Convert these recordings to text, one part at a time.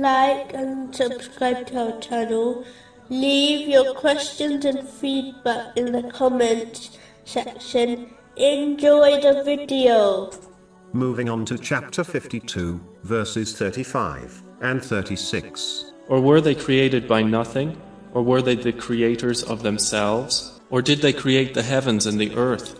like and subscribe to our channel. Leave your questions and feedback in the comments section. Enjoy the video. Moving on to chapter 52, verses 35 and 36. Or were they created by nothing? Or were they the creators of themselves? Or did they create the heavens and the earth?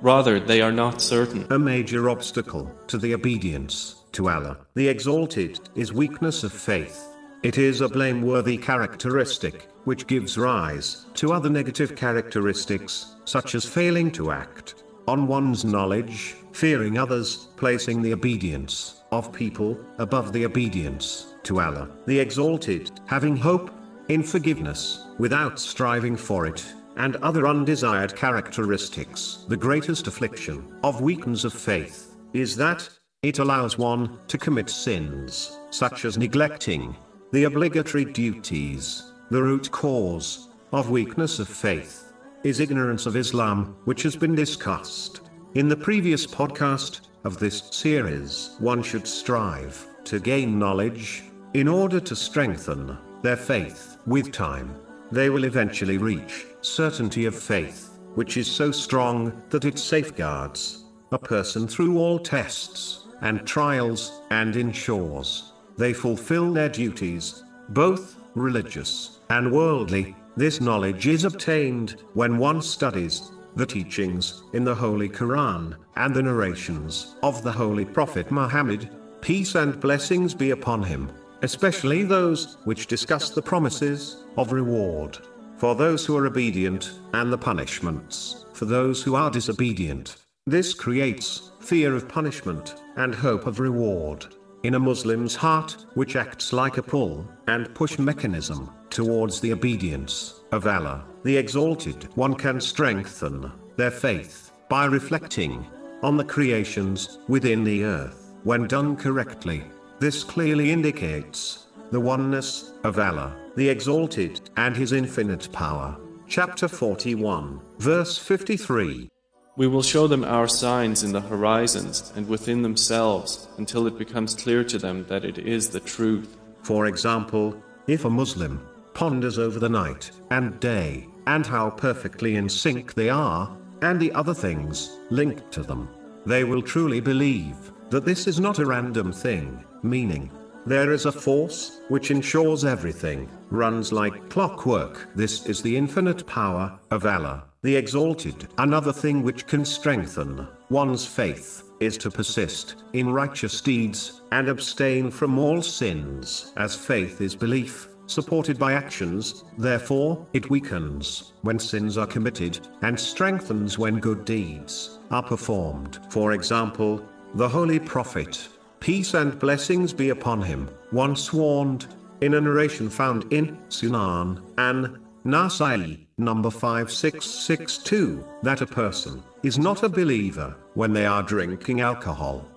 Rather, they are not certain. A major obstacle to the obedience to Allah, the Exalted, is weakness of faith. It is a blameworthy characteristic, which gives rise to other negative characteristics, such as failing to act on one's knowledge, fearing others, placing the obedience of people above the obedience to Allah, the Exalted, having hope in forgiveness without striving for it, and other undesired characteristics. The greatest affliction of weakness of faith is that it allows one to commit sins, such as neglecting the obligatory duties. The root cause of weakness of faith is ignorance of Islam, which has been discussed in the previous podcast of this series. One should strive to gain knowledge in order to strengthen their faith with time. They will eventually reach certainty of faith, which is so strong that it safeguards a person through all tests and trials and ensures they fulfill their duties, both religious and worldly. This knowledge is obtained when one studies the teachings in the Holy Quran and the narrations of the Holy Prophet Muhammad, peace and blessings be upon him, especially those which discuss the promises of reward for those who are obedient and the punishments for those who are disobedient. This creates fear of punishment and hope of reward in a Muslim's heart, which acts like a pull and push mechanism towards the obedience of Allah, the Exalted One can strengthen their faith by reflecting on the creations within the earth. When done correctly, this clearly indicates the oneness of Allah, the Exalted, and His infinite power. Chapter 41, verse 53. We will show them our signs in the horizons and within themselves until it becomes clear to them that it is the truth. For example, if a Muslim ponders over the night and day, and how perfectly in sync they are, and the other things linked to them, they will truly believe that this is not a random thing, meaning, there is a force which ensures everything runs like clockwork. This is the infinite power of Allah, the Exalted. Another thing which can strengthen one's faith is to persist in righteous deeds and abstain from all sins, as faith is belief supported by actions, therefore, it weakens when sins are committed, and strengthens when good deeds are performed. For example, the Holy Prophet, peace and blessings be upon him, once warned, in a narration found in Sunan an Nasai, number 5662, that a person is not a believer when they are drinking alcohol